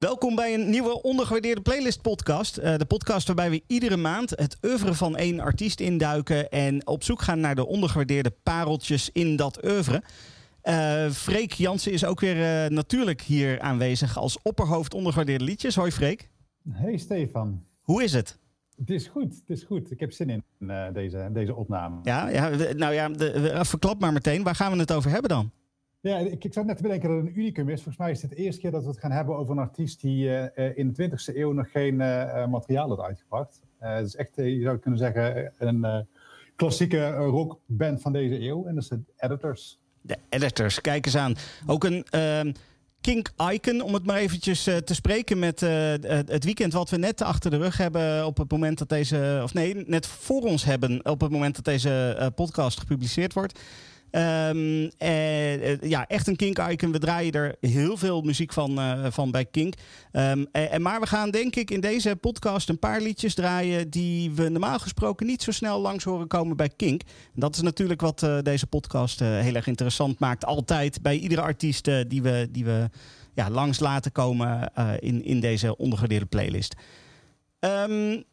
Welkom bij een nieuwe ondergewaardeerde playlist podcast. Uh, de podcast waarbij we iedere maand het oeuvre van één artiest induiken en op zoek gaan naar de ondergewaardeerde pareltjes in dat oeuvre. Uh, Freek Jansen is ook weer uh, natuurlijk hier aanwezig als opperhoofd ondergewaardeerde liedjes. Hoi Freek. Hey Stefan. Hoe is het? Het is goed, het is goed. Ik heb zin in deze, deze opname. Ja, ja nou ja, de, verklap maar meteen. Waar gaan we het over hebben dan? Ja, ik, ik zat net te bedenken dat het een unicum is. Volgens mij is het de eerste keer dat we het gaan hebben over een artiest die uh, in de 20e eeuw nog geen uh, materiaal had uitgebracht. Het is echt, je zou kunnen zeggen, een klassieke rockband van deze eeuw. En dat is de Editors. De Editors, kijk eens aan. Ook een ehm, kink icon, om het maar eventjes te spreken met het weekend wat we net achter de rug hebben op het moment dat deze, of nee, net voor ons hebben op het moment dat deze podcast gepubliceerd wordt. Um, eh, ja, echt een Kink-icon. We draaien er heel veel muziek van, uh, van bij Kink. Um, en, maar we gaan denk ik in deze podcast een paar liedjes draaien... die we normaal gesproken niet zo snel langs horen komen bij Kink. Dat is natuurlijk wat deze podcast heel erg interessant maakt. Altijd bij iedere artiest die we, die we ja, langs laten komen in, in deze ondergewaardeerde playlist. Um,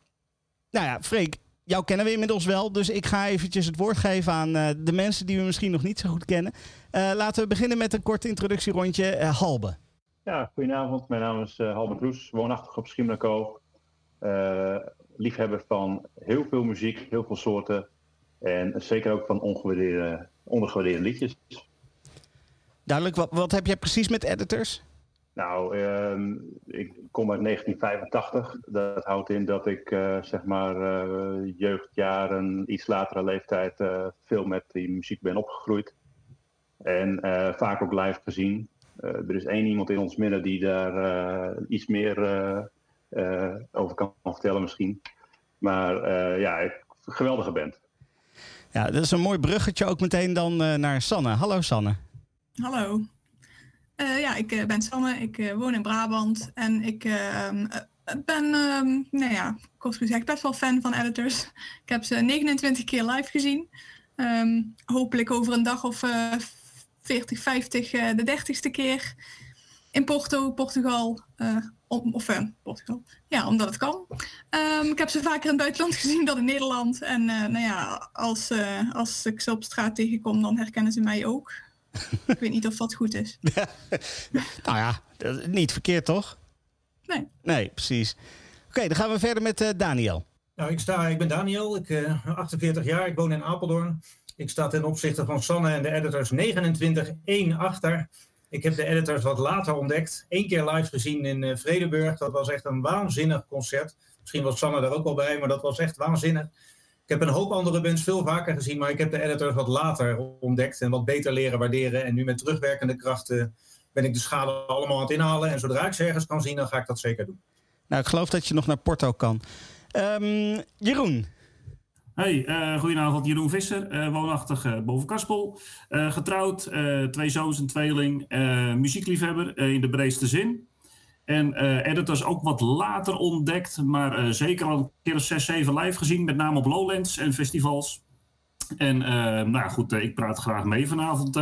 nou ja, Freek, jou kennen we inmiddels wel, dus ik ga eventjes het woord geven aan uh, de mensen die we misschien nog niet zo goed kennen. Uh, laten we beginnen met een kort introductierondje. Uh, Halbe. Ja, goedenavond. Mijn naam is Halbe Kroes, woonachtig op Schiermonnikoog. liefhebber van heel veel muziek, heel veel soorten. En zeker ook van ongewaardeerde, ondergewaardeerde liedjes. Duidelijk, wat, wat heb jij precies met editors? Nou, uh, ik kom uit 1985. Dat houdt in dat ik uh, zeg maar uh, jeugdjaren, iets latere leeftijd, uh, veel met die muziek ben opgegroeid. En vaak ook live gezien. er is één iemand in ons midden die daar iets meer over kan vertellen misschien. Maar ja, geweldige band. Ja, dat is een mooi bruggetje ook meteen dan naar Sanne. Hallo Sanne. Hallo. Uh, ja, ik uh, ben Sanne, ik uh, woon in Brabant en ik ehm, ben, um, nou ja, kort gezegd, best wel fan van editors. Ik heb ze 29 keer live gezien. Um, hopelijk over een dag of 40, 50 de 30ste keer in Porto, Portugal. Om, of Portugal, ja, omdat het kan. ik heb ze vaker in het buitenland gezien dan in Nederland. En nou ja, als, als ik ze op straat tegenkom, dan herkennen ze mij ook. ik weet niet of dat goed is. nou ja, niet verkeerd toch? Nee. Nee, precies. Oké, dan gaan we verder met uh, Daniel. Nou, ik, sta, ik ben Daniel, ik ben uh, 48 jaar, ik woon in Apeldoorn. Ik sta ten opzichte van Sanne en de editors 29-1 achter. Ik heb de editors wat later ontdekt. Eén keer live gezien in uh, Vredeburg. Dat was echt een waanzinnig concert. Misschien was Sanne daar ook wel bij, maar dat was echt waanzinnig. Ik heb een hoop andere bands veel vaker gezien, maar ik heb de editors wat later ontdekt en wat beter leren waarderen. En nu met terugwerkende krachten ben ik de schade allemaal aan het inhalen. En zodra ik ze ergens kan zien, dan ga ik dat zeker doen. Nou, ik geloof dat je nog naar Porto kan. Um, Jeroen. Hey, uh, goedenavond. Jeroen Visser, uh, woonachtig uh, boven Kaspel. getrouwd, twee zoons en tweeling. muziekliefhebber in de breedste zin. En uh, editors ook wat later ontdekt, maar uh, zeker al een keer of zes, zeven live gezien, met name op Lowlands en festivals. En uh, nou goed, ik praat graag mee vanavond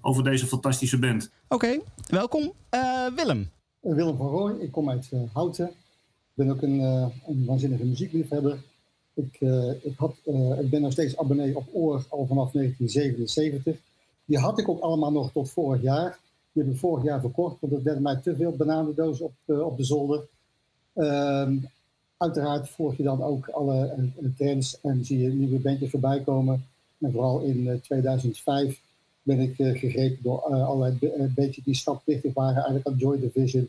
over deze fantastische band. Oké, okay, welkom. Willem. Willem van Rooij, ik kom uit Houten. Ik ben ook een, een waanzinnige muziekliefhebber. Ik, ik, had, ik ben nog steeds abonnee op Oor al vanaf 1977. Die had ik ook allemaal nog tot vorig jaar. Die heb ik vorig jaar verkocht, want dat werden mij te veel bananendozen op, uh, op de zolder. Uh, uiteraard volg je dan ook alle uh, trends en zie je nieuwe bandjes voorbij komen. En vooral in 2005 ben ik gegrepen door allerlei bandjes die stapplichtig waren. Eigenlijk aan Joy Division,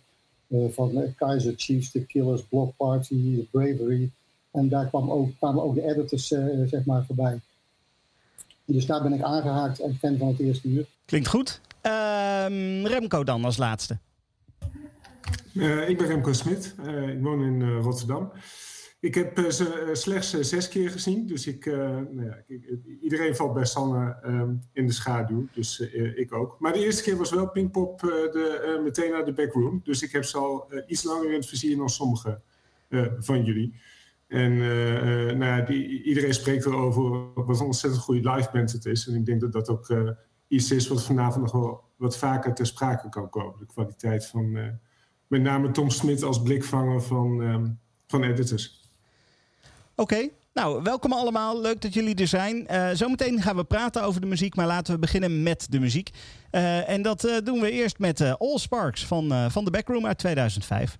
van Kaiser Chiefs, The Killers, Block Party, Bravery. En daar kwam ook, kwamen ook de editors zeg maar voorbij. Dus daar ben ik aangehaakt en fan van het eerste uur. Klinkt goed. Uh, Remco dan als laatste. Uh, ik ben Remco Smit. Uh, ik woon in uh, Rotterdam. Ik heb ze slechts zes keer gezien. Dus ik, nou ja, ik, iedereen valt bij Sanne ehm, in de schaduw. Dus ik ook. Maar de eerste keer was wel Pinkpop meteen naar de backroom. Dus ik heb ze al iets langer in het vizier dan sommige van jullie. En nou ja, die, iedereen spreekt erover wat een ontzettend goede live band het is. En ik denk dat dat ook iets is wat vanavond nog wel wat vaker ter sprake kan komen. De kwaliteit van, uh, met name Tom Smit als blikvanger van, ehm, van editors. Oké, nou, welkom allemaal. Leuk dat jullie er zijn. Uh, zometeen gaan we praten over de muziek, maar laten we beginnen met de muziek. Uh, en dat doen we eerst met All Sparks van, van The Backroom uit 2005.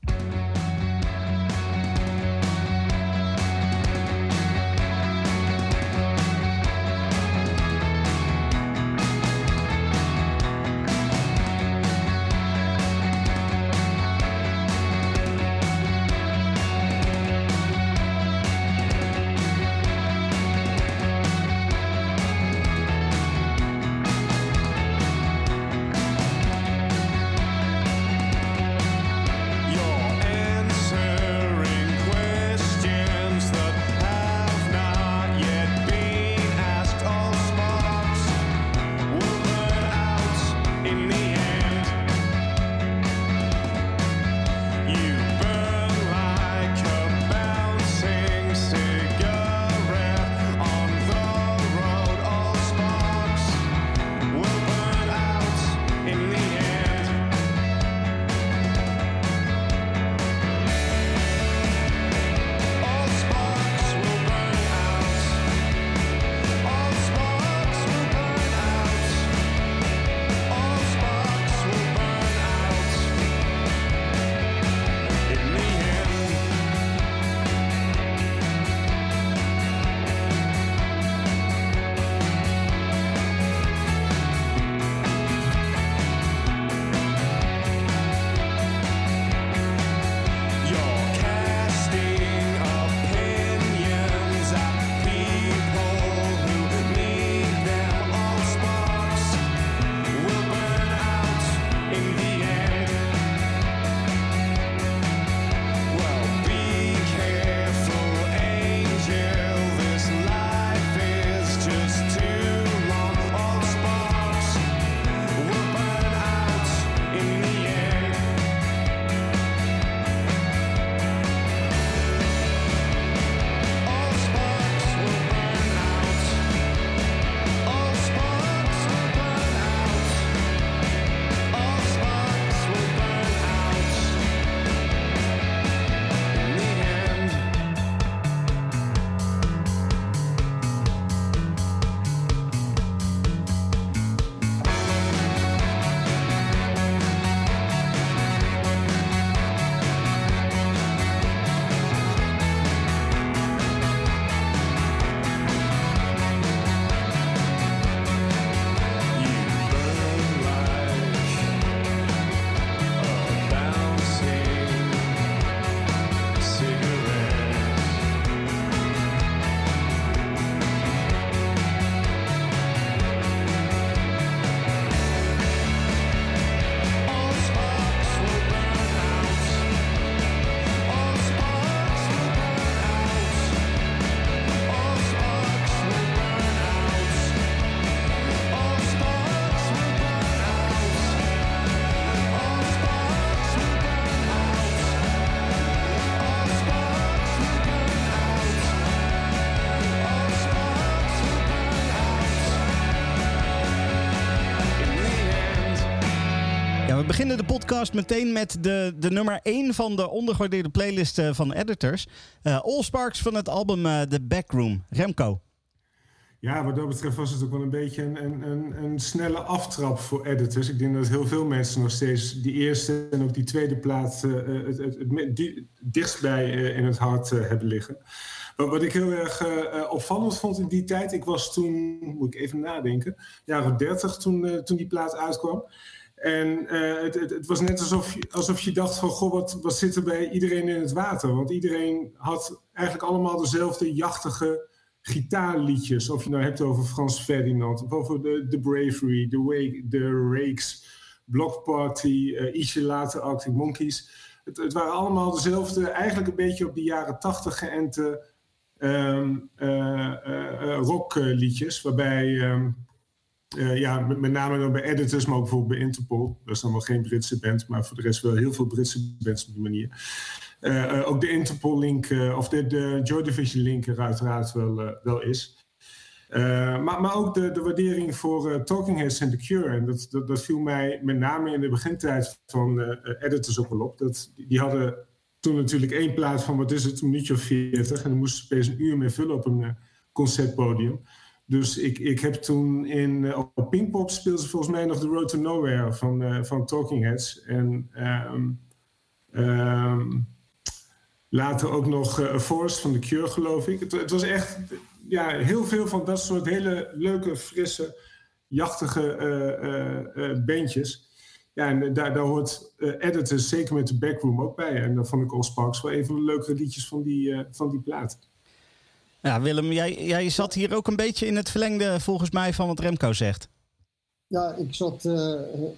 Beginnen de podcast meteen met de, de nummer 1 van de ondergewaardeerde playlist uh, van editors. Uh, All Sparks van het album uh, The Backroom. Remco. Ja, wat dat betreft was het ook wel een beetje een, een, een, een, snelle aftrap voor editors. Ik denk dat heel veel mensen nog steeds die eerste en ook die tweede plaat het, het, het, dichtstbij in het hart hebben liggen. Maar wat ik heel erg opvallend vond in die tijd, ik was toen, moet ik even nadenken, jaren 30 toen, toen die plaat uitkwam. En uh, het, het, het, was net alsof je, alsof je dacht van, goh, wat, wat zit er bij iedereen in het water? Want iedereen had eigenlijk allemaal dezelfde jachtige gitaarliedjes. Of je nou hebt over Frans Ferdinand, of over de, Bravery, de, Wake, de Rakes, Block Party, uh, ietsje later Arctic Monkeys. Het, het, waren allemaal dezelfde, eigenlijk een beetje op de jaren tachtig geënte um, uh, rockliedjes. Waarbij... Um, uh, ja, met, met, name dan bij editors, maar ook bijvoorbeeld bij Interpol. Dat is dan wel geen Britse band, maar voor de rest wel heel veel Britse bands op die manier. Uh, uh, ook de Interpol-link, of de, de Joy Division-link er uiteraard wel, wel is. maar, maar ook de, de waardering voor Talking Heads en The Cure. En dat, dat, viel mij met name in de begintijd van editors ook wel op. Dat, die hadden toen natuurlijk één plaat van, wat is het, een minuutje of veertig. En dan moesten ze een uur mee vullen op een concertpodium. Dus ik, ik heb toen in uh, op Pinkpop speelde ze volgens mij nog The Road to Nowhere van, uh, van Talking Heads. En um, um, later ook nog uh, A Force van The Cure, geloof ik. Het, het, was echt ja, heel veel van dat soort hele leuke, frisse, jachtige bandjes. Ja, en daar, daar hoort Editors zeker met de backroom ook bij. En dat vond ik All Sparks wel een van de leukere liedjes van die, van die plaat. Ja, Willem, jij, jij zat hier ook een beetje in het verlengde volgens mij van wat Remco zegt. Ja, ik zat uh,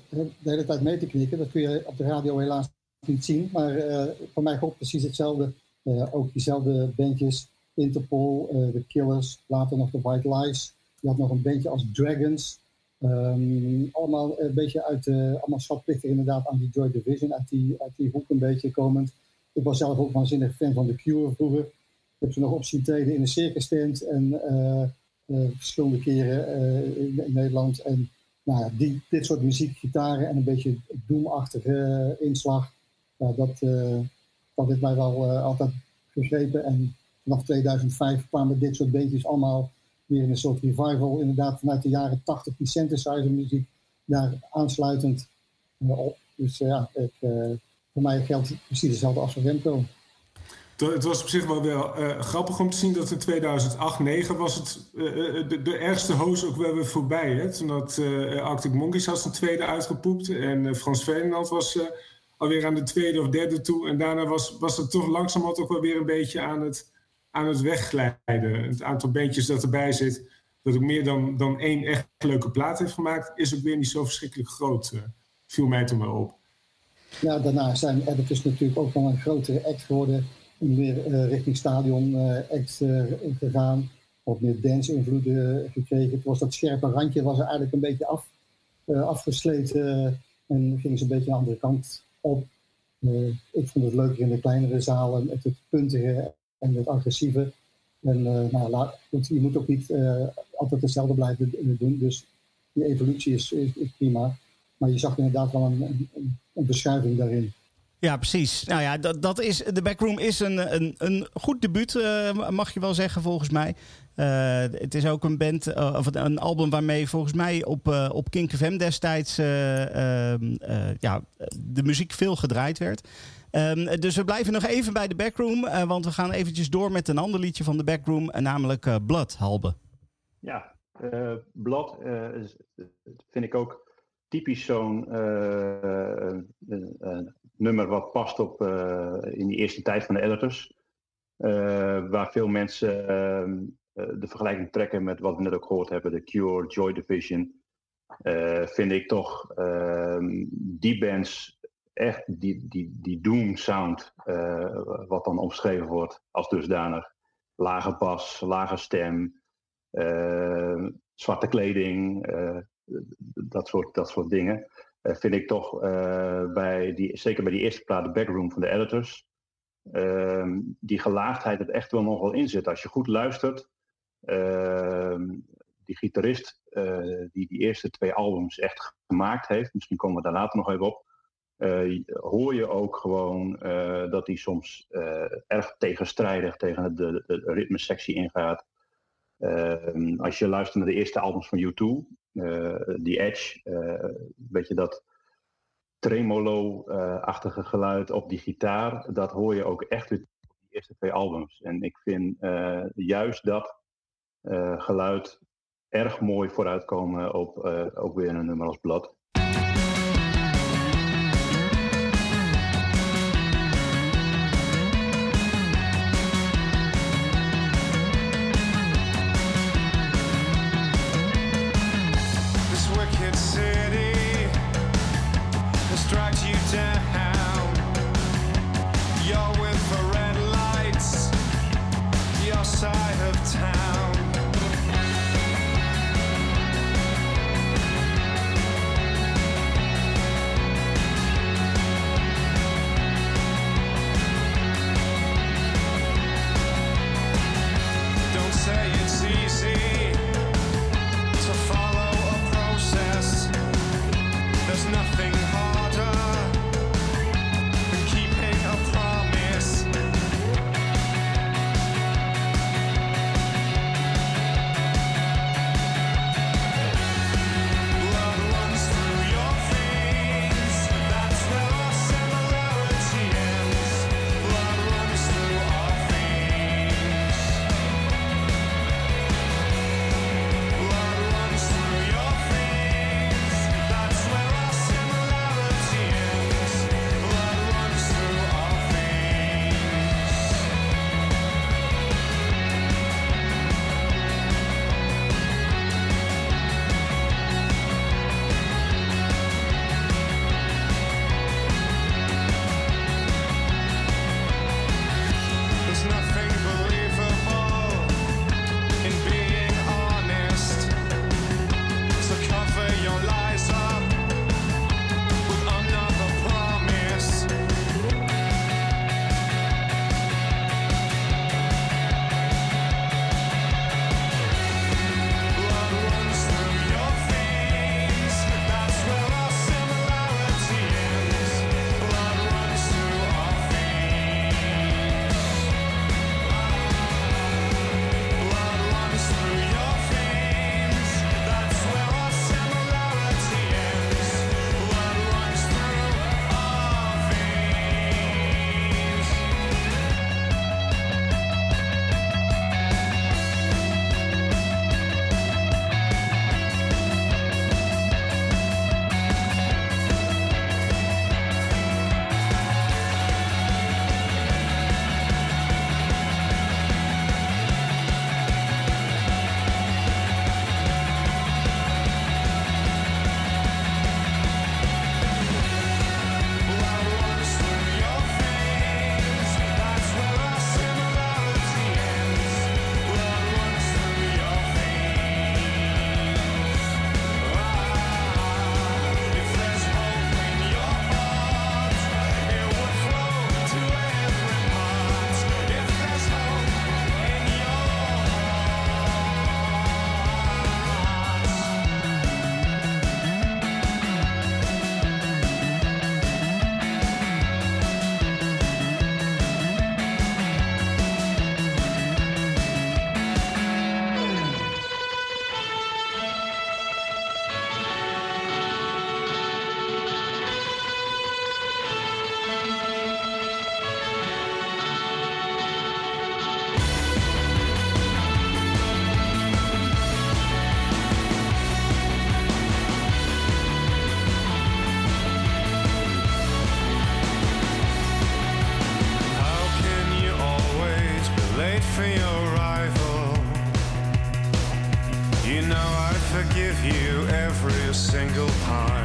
de hele tijd mee te knikken. Dat kun je op de radio helaas niet zien. Maar uh, voor mij ook precies hetzelfde. Uh, ook diezelfde bandjes. Interpol, The Killers, later nog de White Lies. Je had nog een bandje als Dragons. Um, allemaal een beetje uit, allemaal schatplichtig inderdaad aan die Joy Division. Uit die, uit die hoek een beetje komend. Ik was zelf ook waanzinnig fan van The Cure vroeger heb ze nog op zien treden in een circus tent en uh, uh, verschillende keren in, in, Nederland. En nou, die, dit soort muziek, gitaren en een beetje doemachtige inslag, dat, dat heeft mij wel altijd gegrepen. En vanaf 2005 kwamen dit soort beetjes allemaal weer in een soort revival, inderdaad vanuit de jaren 80, die synthesizer muziek daar aansluitend op. Dus ja, ik, voor mij geldt precies dezelfde als voor Remco het was op zich wel uh, grappig om te zien dat in 2008, 2009 was het uh, de, de, ergste hoos ook wel weer voorbij. Hè? Toen had Arctic Monkeys had zijn tweede uitgepoept en Frans Ferdinand was alweer aan de tweede of derde toe. En daarna was, was het toch langzamerhand ook wel weer een beetje aan het, aan het wegglijden. Het aantal bandjes dat erbij zit, dat ook meer dan, dan één echt leuke plaat heeft gemaakt, is ook weer niet zo verschrikkelijk groot. viel mij toen wel op. Ja, daarna zijn editors natuurlijk ook wel een grotere act geworden meer uh, richting stadion uh, act uh, gegaan. Wat meer dance-invloeden gekregen. Het was dat scherpe randje was eigenlijk een beetje af, afgesleten. en gingen ze een beetje de andere kant op. ik vond het leuker in de kleinere zalen met het puntige en het agressieve. En nou, je moet ook niet altijd hetzelfde blijven doen. Dus die evolutie is, prima. Maar je zag inderdaad wel een, een, daarin. Ja, precies. Nou ja, dat, dat is, de Backroom is een, een, een goed debuut, uh, mag je wel zeggen, volgens mij. Uh, het is ook een band, uh, of een album waarmee volgens mij op, op Kink FM destijds ehm, ja, de muziek veel gedraaid werd. Um, dus we blijven nog even bij de Backroom, want we gaan eventjes door met een ander liedje van de Backroom, namelijk Blood, Halbe. Ja, Blood vind ik ook typisch zo'n nummer wat past op uh, in die eerste tijd van de editors. Uh, waar veel mensen uh, de vergelijking trekken met wat we net ook gehoord hebben, de Cure, Joy Division. vind ik toch ehm, die bands echt die, die, die doom sound, wat dan omschreven wordt als dusdanig. Lage bas, lage stem, zwarte kleding, dat, soort, dat soort dingen. Eh, vind ik toch eh, bij die, zeker bij die eerste plaat, de backroom van de editors, ehm, die gelaagdheid het echt wel nog wel in zit. Als je goed luistert, ehm, die gitarist eh, die die eerste twee albums echt gemaakt heeft, misschien komen we daar later nog even op, hoor je ook gewoon dat hij soms erg tegenstrijdig tegen de, de, de ritmesectie ingaat. Ehm, als je luistert naar de eerste albums van U2, The Edge, weet je dat tremolo-achtige geluid op die gitaar, dat hoor je ook echt weer op die eerste twee albums. En ik vind juist dat geluid erg mooi vooruitkomen op ook weer een nummer als Blood. Time.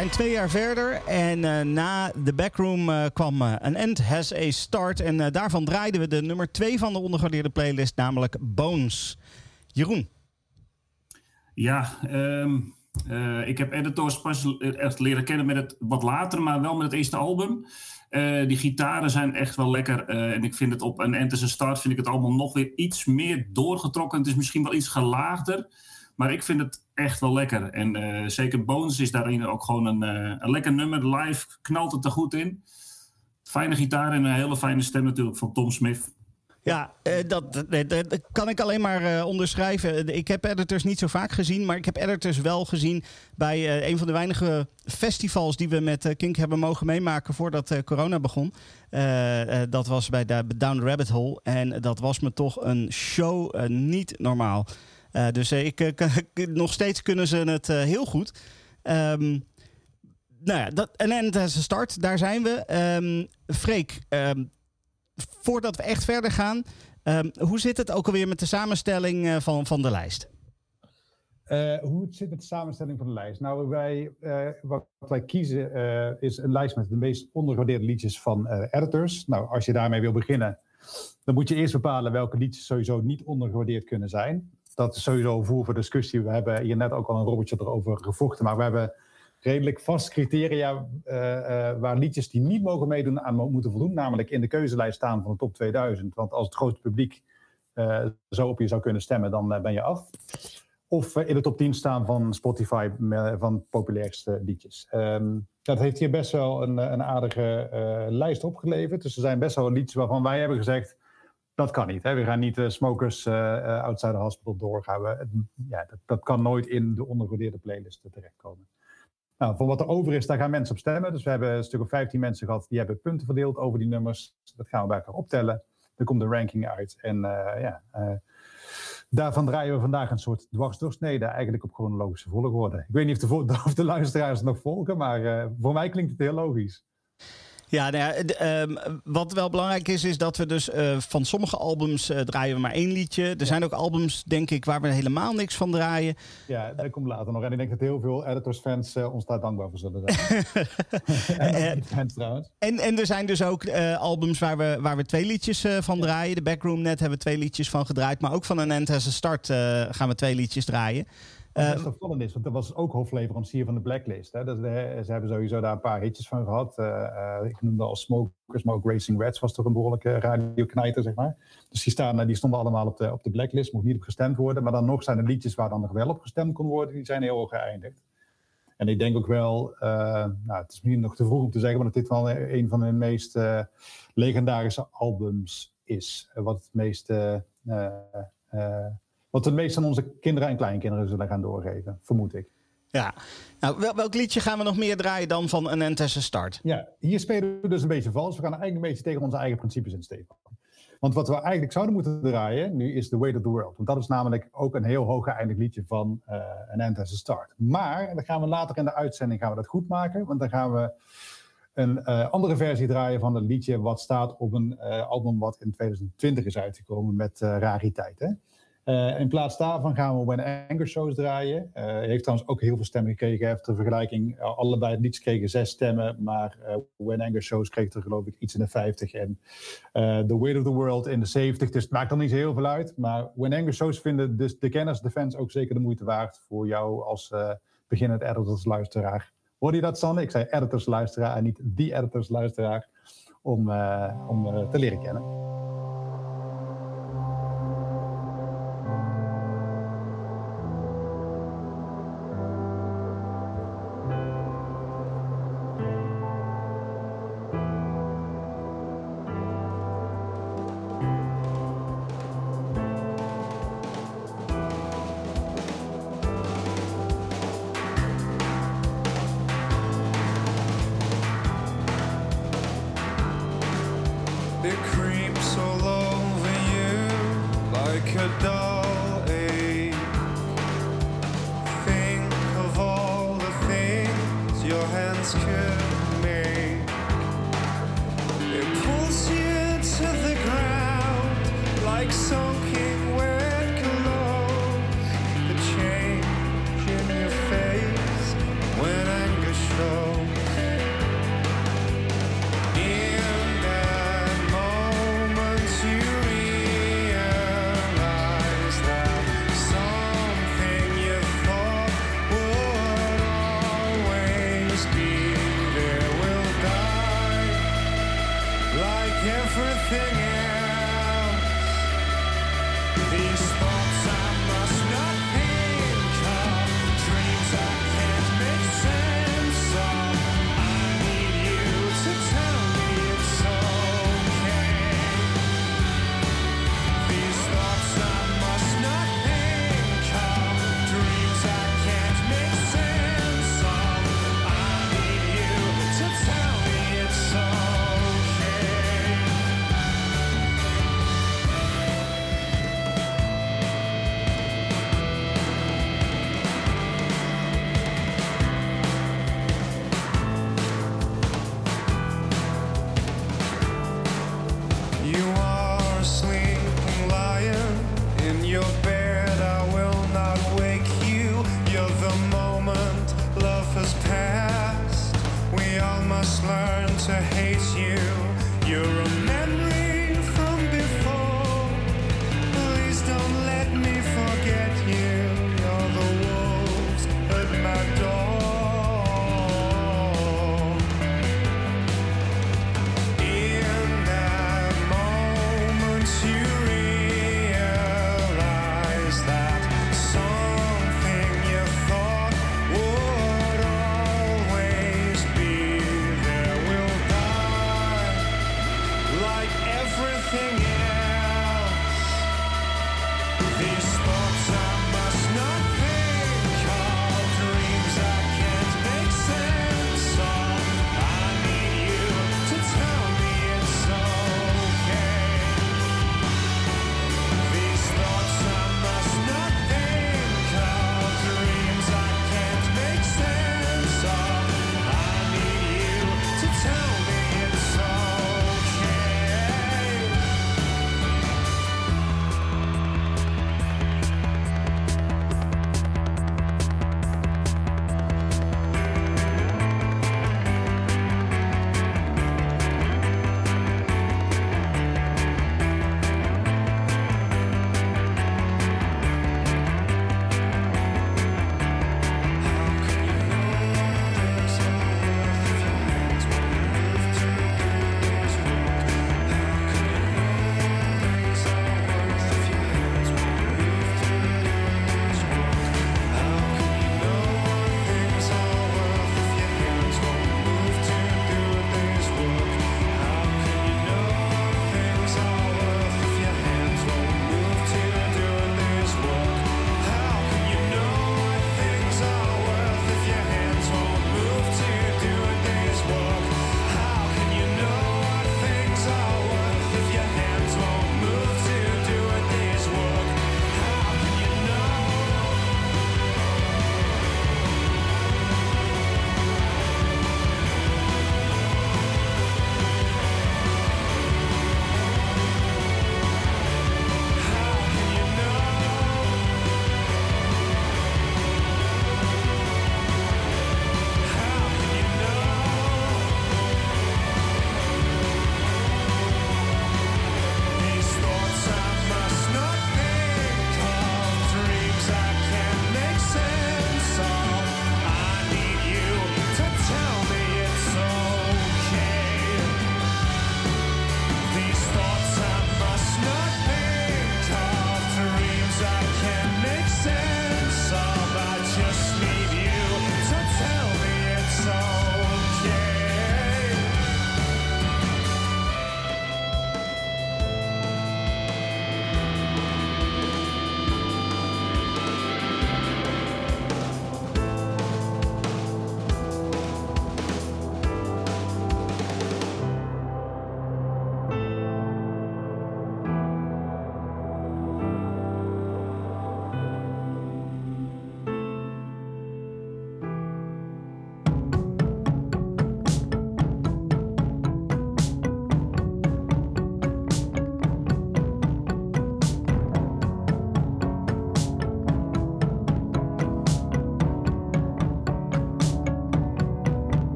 Zijn twee jaar verder en eh, na de backroom eh, kwam eh, An End Has a Start. En eh, daarvan draaiden we de nummer twee van de ondergewaardeerde playlist, namelijk Bones. Jeroen. Ja, ehm, eh, ik heb Editors pas echt leren kennen met het wat later, maar wel met het eerste album. Eh, die gitaren zijn echt wel lekker. eh, en ik vind het op een End as a Start vind ik het allemaal nog weer iets meer doorgetrokken. Het is misschien wel iets gelaagder. Maar ik vind het echt wel lekker. En eh, zeker Bones is daarin ook gewoon een, eh, een lekker nummer. Live knalt het er goed in. Fijne gitaar en een hele fijne stem natuurlijk van Tom Smith. Ja, eh, dat, dat, kan ik alleen maar onderschrijven. Ik heb editors niet zo vaak gezien, maar ik heb editors wel gezien bij een van de weinige festivals die we met Kink hebben mogen meemaken voordat corona begon. Dat was bij Down the Rabbit Hole en dat was me toch een show niet normaal. Eh, dus eh, ik, eh, nog steeds kunnen ze het heel goed. Ehm, nou ja, dat, en en as a start, daar zijn we. Ehm Freek, ehm, voordat we echt verder gaan, hoe zit het ook alweer met de samenstelling van, van de lijst? Eh, hoe het zit met de samenstelling van de lijst? Nou, wij, wat wij kiezen is een lijst met de meest ondergewaardeerde liedjes van editors. Nou, als je daarmee wil beginnen, dan moet je eerst bepalen welke liedjes sowieso niet ondergewaardeerd kunnen zijn. Dat is sowieso voer voor discussie. We hebben hier net ook al een robotje erover gevochten. Maar we hebben redelijk vast criteria uh, waar liedjes die niet mogen meedoen aan moeten voldoen. Namelijk in de keuzelijst staan van de top 2000. Want als het grote publiek uh, zo op je zou kunnen stemmen, dan ben je af. Of in de top 10 staan van Spotify van populairste liedjes. Um, dat heeft hier best wel een, een aardige lijst opgeleverd. Dus er zijn best wel liedjes waarvan wij hebben gezegd dat kan niet. Hè? We gaan niet uh, smokers uh, outside the hospital doorgaan. Ja, dat, dat, kan nooit in de ondergewaardeerde playlist terechtkomen. Nou, voor wat er over is, daar gaan mensen op stemmen. Dus we hebben een stuk of 15 mensen gehad die hebben punten verdeeld over die nummers. Dat gaan we bij elkaar optellen. Er komt een ranking uit. En ja, daarvan draaien we vandaag een soort dwarsdoorsnede, eigenlijk op chronologische volgorde. Ik weet niet of de, of de luisteraars nog volgen, maar voor mij klinkt het heel logisch. Ja, nou ja ehm, wat wel belangrijk is, is dat we dus uh, van sommige albums uh, draaien we maar één liedje. Er zijn ook albums, denk ik, waar we helemaal niks van draaien. Ja, dat komt later nog. En ik denk dat heel veel editors-fans uh, ons daar dankbaar voor zullen zijn. en, fans trouwens. En, en er zijn dus ook albums waar we, waar we twee liedjes van draaien. De Backroom Net hebben we twee liedjes van gedraaid. Maar ook van een End as a Start gaan we twee liedjes draaien. Wat best opvallend is, want dat was ook hoofdleverancier van de Blacklist. Hè. Dat, ze hebben sowieso daar een paar hitjes van gehad. Uh, uh, ik noemde al Smokers, maar ook Racing Reds was toch een behoorlijke radioknijter, zeg maar. Dus die, staan, die stonden allemaal op de, op de Blacklist, mocht niet op gestemd worden. Maar dan nog zijn er liedjes waar dan nog wel op gestemd kon worden, die zijn heel hoog geëindigd. En ik denk ook wel, uh, nou, het is misschien nog te vroeg om te zeggen, maar dat dit wel een van de meest legendarische albums is. wat het meest wat de meeste van onze kinderen en kleinkinderen zullen gaan doorgeven, vermoed ik. Ja, nou, wel, welk liedje gaan we nog meer draaien dan van een Entesse Start? Ja, hier spelen we dus een beetje vals. We gaan eigenlijk een beetje tegen onze eigen principes in, Stefan. Want wat we eigenlijk zouden moeten draaien nu is The Weight of the World. Want dat is namelijk ook een heel hoog geëindigd liedje van uh, een End as a Start. Maar dan gaan we later in de uitzending gaan we dat goed maken. Want dan gaan we een uh, andere versie draaien van het liedje wat staat op een uh, album wat in 2020 is uitgekomen met rariteit. Hè? Uh, in plaats daarvan gaan we When Anger Shows draaien. Uh, heeft trouwens ook heel veel stemmen gekregen. De vergelijking, uh, allebei het liedjes kregen zes stemmen. Maar When Anger Shows kreeg er geloof ik iets in de 50. En The Weight of the World in de 70. Dus het maakt dan niet zo heel veel uit. Maar When Anger Shows vinden dus de kenners, de fans ook zeker de moeite waard. Voor jou als beginnend editors luisteraar. Hoorde je dat Sanne? Ik zei editors luisteraar en niet die editors luisteraar. Om, om te leren kennen.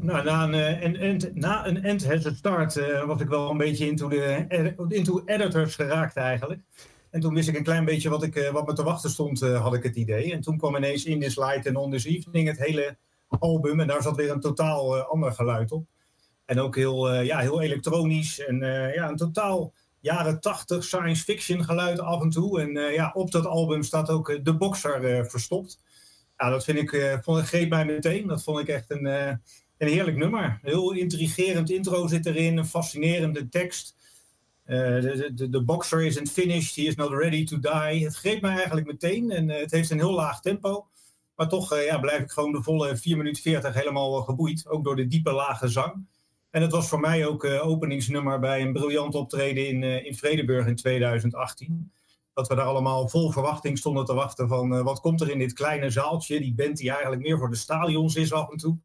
Nou, na een, eh, end, na een end start eh, was ik wel een beetje into, de, into editors geraakt eigenlijk. En toen wist ik een klein beetje wat, ik, eh, wat me te wachten stond, eh, had ik het idee. En toen kwam ineens In This Light en On This Evening het hele album. En daar zat weer een totaal eh, ander geluid op. En ook heel, eh, ja, heel elektronisch. En eh, ja, een totaal jaren tachtig science fiction geluid af en toe. En eh, ja, op dat album staat ook eh, de boxer eh, verstopt. Ja, dat vind ik, eh, vond, greep mij meteen. Dat vond ik echt een, eh, een heerlijk nummer. Heel intrigerend intro zit erin, een fascinerende tekst. Eh, de, boxer isn't finished, he is not ready to die. Het greep mij eigenlijk meteen en eh, het heeft een heel laag tempo. Maar toch eh, ja, blijf ik gewoon de volle 4 minuten 40 helemaal geboeid. Ook door de diepe lage zang. En het was voor mij ook openingsnummer bij een briljant optreden in, in Vredeburg in 2018. Dat we daar allemaal vol verwachting stonden te wachten van wat komt er in dit kleine zaaltje. Die band die eigenlijk meer voor de stadions is af en toe.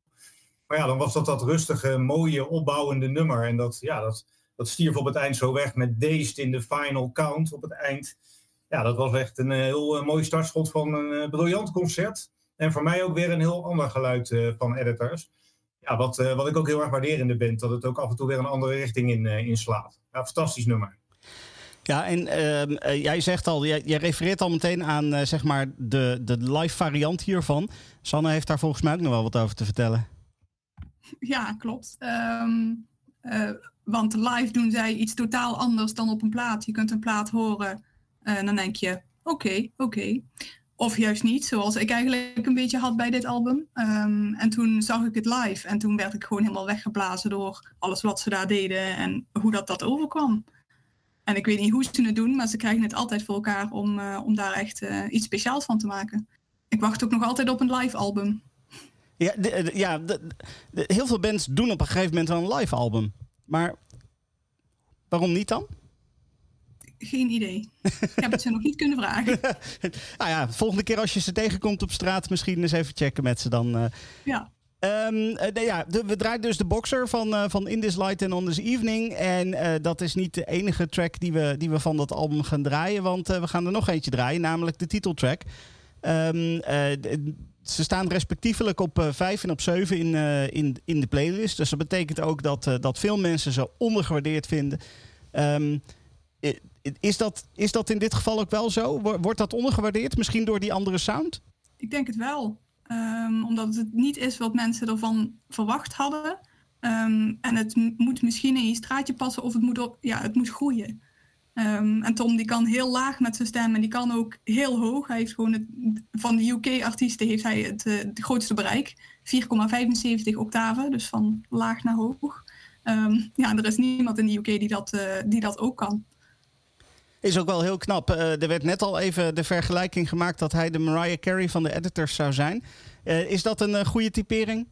Maar ja, dan was dat dat rustige, mooie, opbouwende nummer. En dat, ja, dat, dat stierf op het eind zo weg met Dazed in de final count op het eind. Ja, dat was echt een eh, heel eh, mooi startschot van een eh, briljant concert. En voor mij ook weer een heel ander geluid van editors. Ja, wat, wat ik ook heel erg waardeer in de band. Dat het ook af en toe weer een andere richting in, eh, inslaat. Ja, fantastisch nummer. Ja, en ehm, eh, jij zegt al, jij, refereert al meteen aan zeg maar de, de live variant hiervan. Sanne heeft daar volgens mij ook nog wel wat over te vertellen. Ja, klopt. Ehm, eh, want live doen zij iets totaal anders dan op een plaat. Je kunt een plaat horen en dan denk je, oké, oké. Of juist niet, zoals ik eigenlijk een beetje had bij dit album. Ehm, en toen zag ik het live en toen werd ik gewoon helemaal weggeblazen door alles wat ze daar deden en hoe dat, dat overkwam. En ik weet niet hoe ze het doen, maar ze krijgen het altijd voor elkaar om, eh, om daar echt eh, iets speciaals van te maken. Ik wacht ook nog altijd op een live album. Ja, ja de- de- heel veel bands doen op een gegeven moment wel een live album. Maar waarom niet dan? Geen idee. ik heb het ze nog niet kunnen vragen. Nou ja, volgende keer als je ze tegenkomt op straat, misschien eens even checken met ze dan. eh. Ja. Nee, ja, de- we draaien dus de boxer van, eh, van In This Light and On This Evening. En dat is niet de enige track die we, die we van dat album gaan draaien. Want we gaan er nog eentje draaien, namelijk de titeltrack. D- ze staan respectievelijk op eh, 5 en op 7 in, eh, in, in de playlist. Dus dat betekent ook dat, eh, dat veel mensen ze ondergewaardeerd vinden. Ehm, is, dat, is dat in dit geval ook wel zo? Wo- Wordt dat ondergewaardeerd? Misschien door die andere sound? Ik denk het wel. Ehm, omdat het niet is wat mensen ervan verwacht hadden. Ehm, en het moet misschien in je straatje passen of het moet, ja, het moet groeien. Ehm, en Tom die kan heel laag met zijn stem en die kan ook heel hoog. Hij heeft gewoon het, van de UK-artiesten heeft hij het, eh, grootste bereik. 4,75 octaven, dus van laag naar hoog. Ehm, ja, er is niemand in de UK die dat, eh, die dat ook kan. Is ook wel heel knap. Eh, er werd net al even de vergelijking gemaakt dat hij de Mariah Carey van de editors zou zijn. Is dat een goede typering?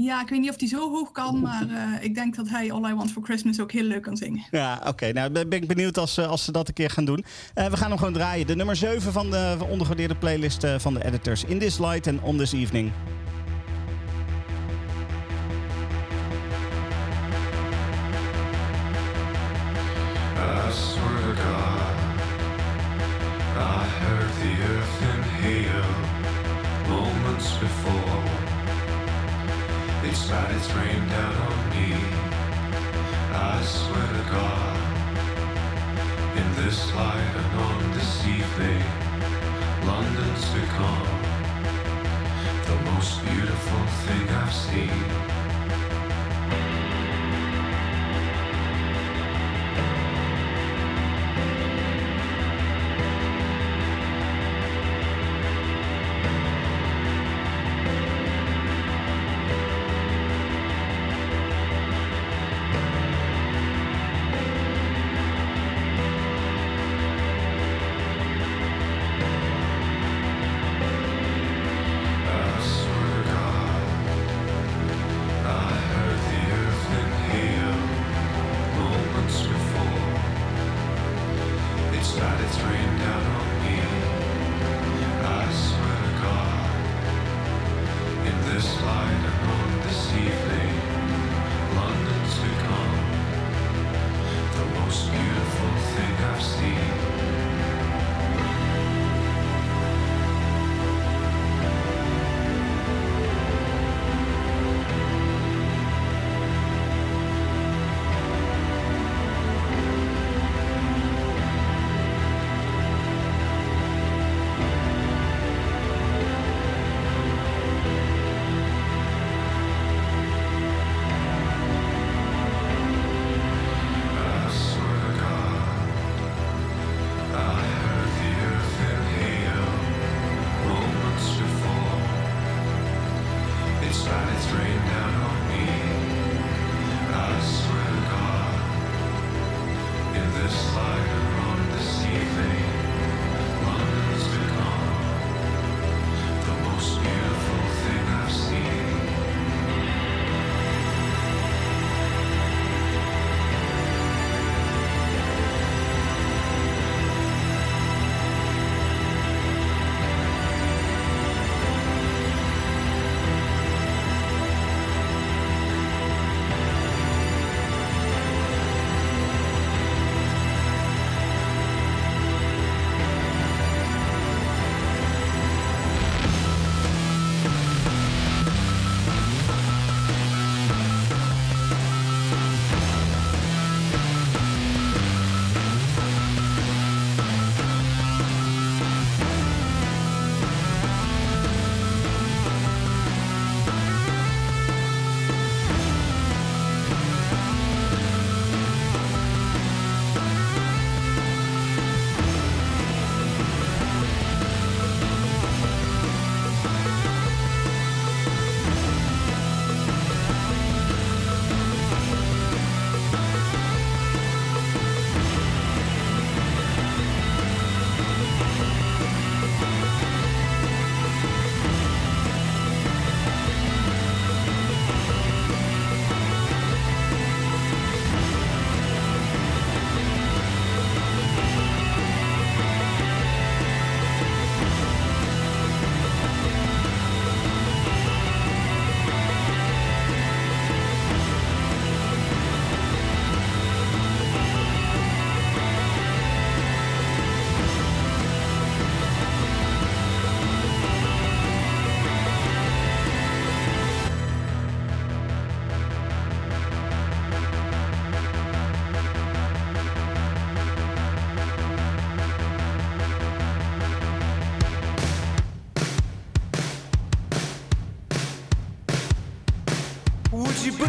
Ja, ik weet niet of hij zo hoog kan, maar eh, ik denk dat hij All I Want For Christmas ook heel leuk kan zingen. Ja, oké. Nou, ben ik benieuwd als, eh, als ze dat een keer gaan doen. Eh, we gaan hem gewoon draaien. De nummer 7 van de ondergewaardeerde playlist eh, van de editors. In This Light and On This Evening. I swear to God, I heard the earth inhale moments before. It spat its rain down on me. I swear to God, in this light and on this evening, London's become the most beautiful thing I've seen.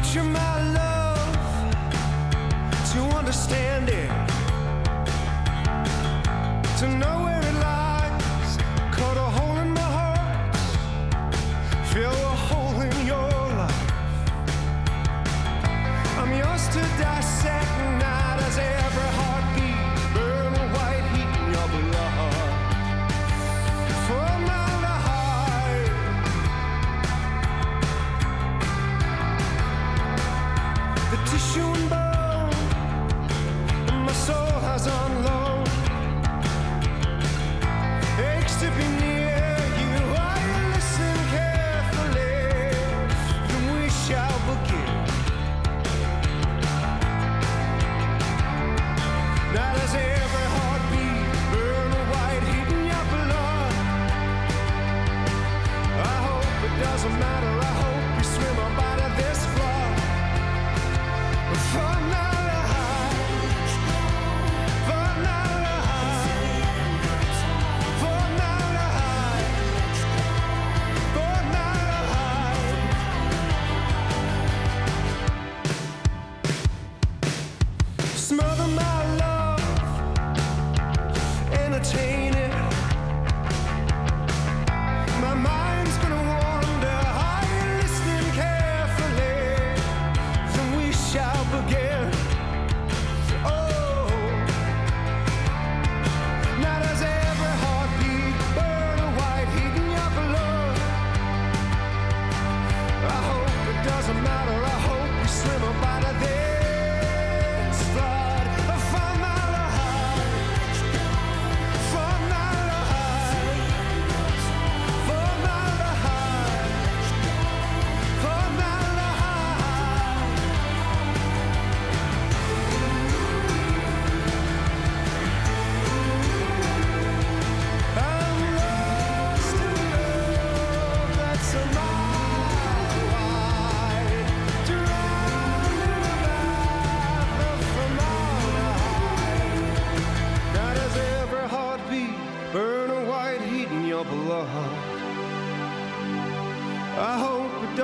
Did you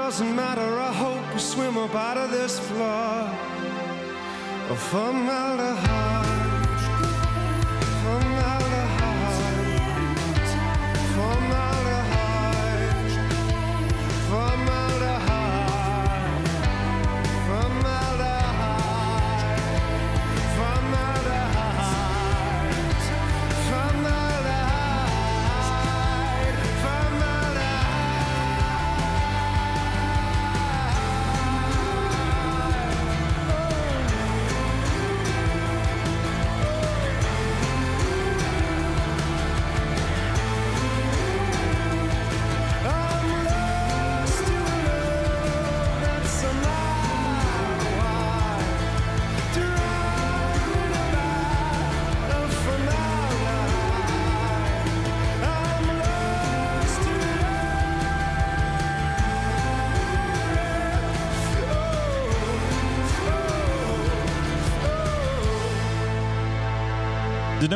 doesn't matter. I hope you swim up out of this flood of formaldehyde. Formaldehyde.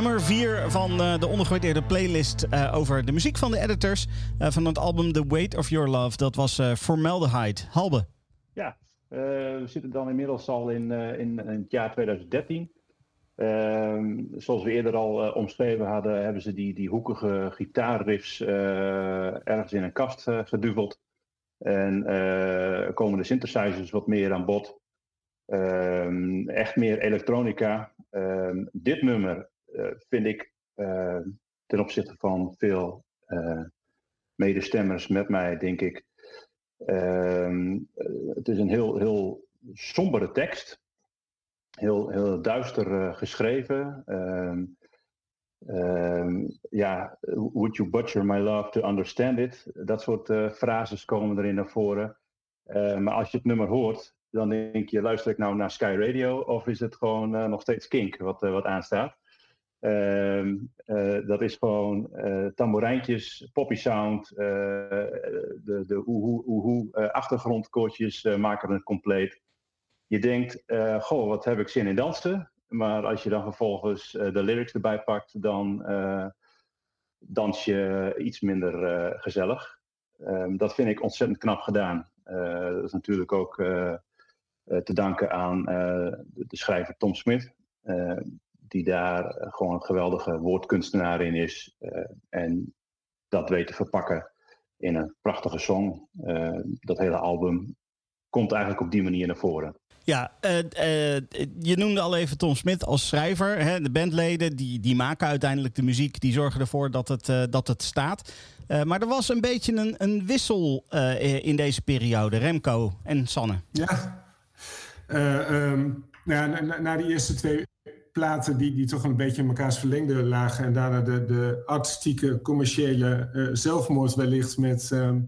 Nummer 4 van eh, de ondergewaardeerde playlist eh, over de muziek van de editors eh, van het album The Weight of Your Love. Dat was eh, Formaldehyde. Halbe. Ja, we zitten dan inmiddels al in, in, in het jaar 2013. Ehm, zoals we eerder al omschreven hadden, hebben ze die, die hoekige gitaarriffs ergens in een kast geduveld. En komen de synthesizers wat meer aan bod. Ehm, echt meer elektronica. Ehm, dit nummer vind ik eh, ten opzichte van veel eh, medestemmers met mij, denk ik, Ehm, eh, het is een heel, heel sombere tekst. Heel, heel duister eh, geschreven. Ehm, ehm, ja, would you butcher my love to understand it? Dat soort eh frases komen erin naar voren. Eh, maar als je het nummer hoort, dan denk je, luister ik nou naar Sky Radio of is het gewoon eh, nog steeds Kink wat, eh, wat aanstaat? Ehm, eh, dat is gewoon eh tamboerijntjes, poppy sound, eh, de, de oehoe, eh, achtergrondkoortjes maken het compleet. Je denkt, goh, wat heb ik zin in dansen. Maar als je dan vervolgens de lyrics erbij pakt, dan dans je iets minder gezellig. Ehm, dat vind ik ontzettend knap gedaan. Dat is natuurlijk ook te danken aan de, schrijver Tom Smith, eh, die daar eh, gewoon een geweldige woordkunstenaar in is. eh, en dat weet te verpakken in een prachtige song. Eh, dat hele album komt eigenlijk op die manier naar voren. Ja, eh, eh, je noemde al even Tom Smit als schrijver. Hè? De bandleden die, die maken uiteindelijk de muziek, die zorgen ervoor dat het, eh, dat het staat. Eh, maar er was een beetje een, een wissel eh, in deze periode, Remco en Sanne. Ja. Eh, ehm, nou ja, na, na die eerste twee platen die, die toch een beetje in mekaars verlengde lagen... en daarna de, de artistieke, commerciële eh, zelfmoord wellicht met ehm,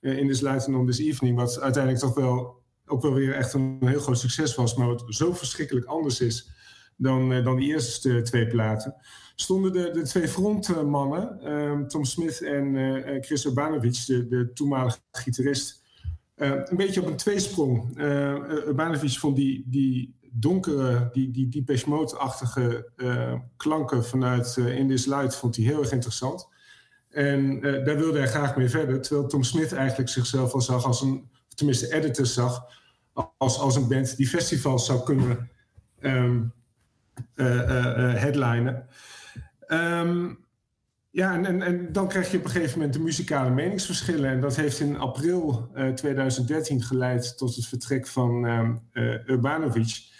eh, In This Light and On This Evening... wat uiteindelijk toch wel, ook wel weer echt een heel groot succes was... maar wat zo verschrikkelijk anders is dan, eh, dan die eerste twee platen... stonden de, de twee frontmannen, ehm, Tom Smith en Chris Urbanovic, de, de toenmalige gitarist... Een beetje op een tweesprong. Uh, Urbanovic vond die, die donkere, die, die Depeche Mode-achtige uh, klanken vanuit uh, In This Light vond hij heel erg interessant. En uh, daar wilde hij graag mee verder. Terwijl Tom Smith eigenlijk zichzelf al zag als een, tenminste editor zag, als, als een band die festivals zou kunnen um, headlinen. Um, ja, en, en, dan krijg je op een gegeven moment de muzikale meningsverschillen. En dat heeft in april uh, 2013 geleid tot het vertrek van uh, Urbanovic.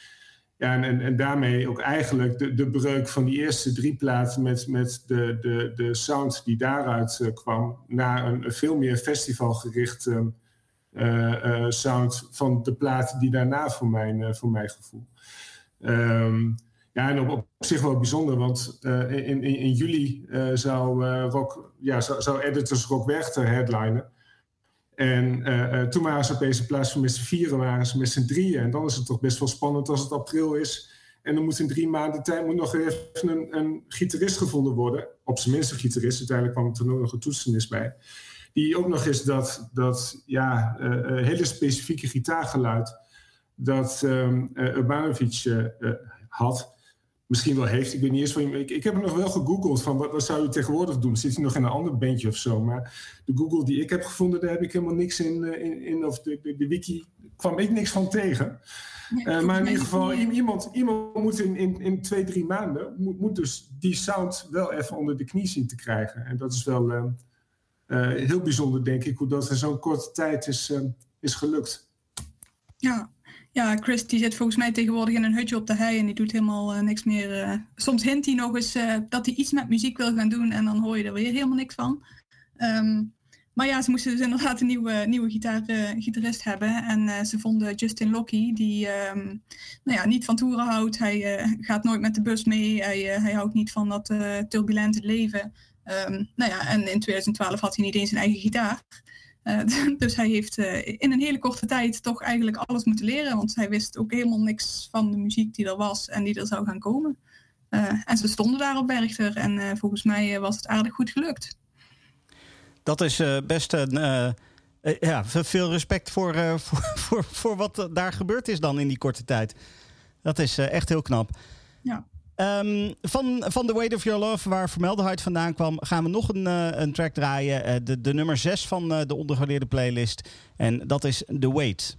Ja, en, en, en, daarmee ook eigenlijk de, de breuk van die eerste drie platen met, met de, de, de sound die daaruit uh, kwam, naar een, veel meer festivalgericht uh, sound van de platen die daarna voor mijn, voor mijn gevoel. Um, ja, en op, op, zich wel bijzonder, want in, in, in, juli zou, Rock, ja, zou, zou Editors Rock Werchter headlinen. En toen waren ze opeens in plaats van met z'n vieren, waren ze met z'n drieën. En dan is het toch best wel spannend als het april is. En dan moet in drie maanden tijd moet nog even een, gitarist gevonden worden. Op zijn minst een gitarist, uiteindelijk kwam er nog een toetsenis bij. Die ook nog eens dat, dat ja, hele specifieke gitaargeluid dat um, Urbanovic had misschien wel heeft. Ik weet niet eens van ik, ik heb hem nog wel gegoogeld van wat, wat zou je tegenwoordig doen? Zit hij nog in een ander bandje of zo? Maar de Google die ik heb gevonden, daar heb ik helemaal niks in, in, in of de, de, de, wiki kwam ik niks van tegen. Uh, maar in ieder geval, iemand, iemand moet in, in, in twee, drie maanden, moet, moet dus die sound wel even onder de knie zien te krijgen. En dat is wel uh, uh, heel bijzonder, denk ik, hoe dat in zo'n korte tijd is, is gelukt. Ja, ja, Chris die zit volgens mij tegenwoordig in een hutje op de hei en die doet helemaal uh, niks meer. Uh, soms hint hij nog eens uh, dat hij iets met muziek wil gaan doen en dan hoor je er weer helemaal niks van. Um, maar ja, ze moesten dus inderdaad een nieuwe, nieuwe gitaar, gitarist hebben. En ze vonden Justin Lockie, die um, nou ja, niet van toeren houdt. Hij gaat nooit met de bus mee. Hij, hij houdt niet van dat turbulente leven. Um, nou ja, en in 2012 had hij niet eens een eigen gitaar. Uh, dus hij heeft uh, in een hele korte tijd toch eigenlijk alles moeten leren. Want hij wist ook helemaal niks van de muziek die er was en die er zou gaan komen. Uh, en ze stonden daar op Bergter en volgens mij was het aardig goed gelukt. Dat is best een. ja, veel respect voor, voor, voor, voor wat daar gebeurd is dan in die korte tijd. Dat is echt heel knap. Ja. Um, van, van The Weight of Your Love, waar vermeldenheid vandaan kwam, gaan we nog een, uh, een track draaien. Uh, de, de nummer 6 van uh, de ondergewaardeerde playlist. En dat is The Weight.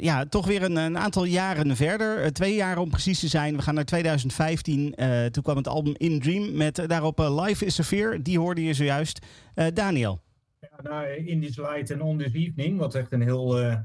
Ja, toch weer een, een aantal jaren verder. Eh, twee jaar om precies te zijn. We gaan naar 2015. Eh, toen kwam het album In Dream met eh, daarop eh, Life is a Fear. Die hoorde je zojuist. Eh, Daniel. Ja, nou, In This Light en On This Evening, wat echt een heel eh,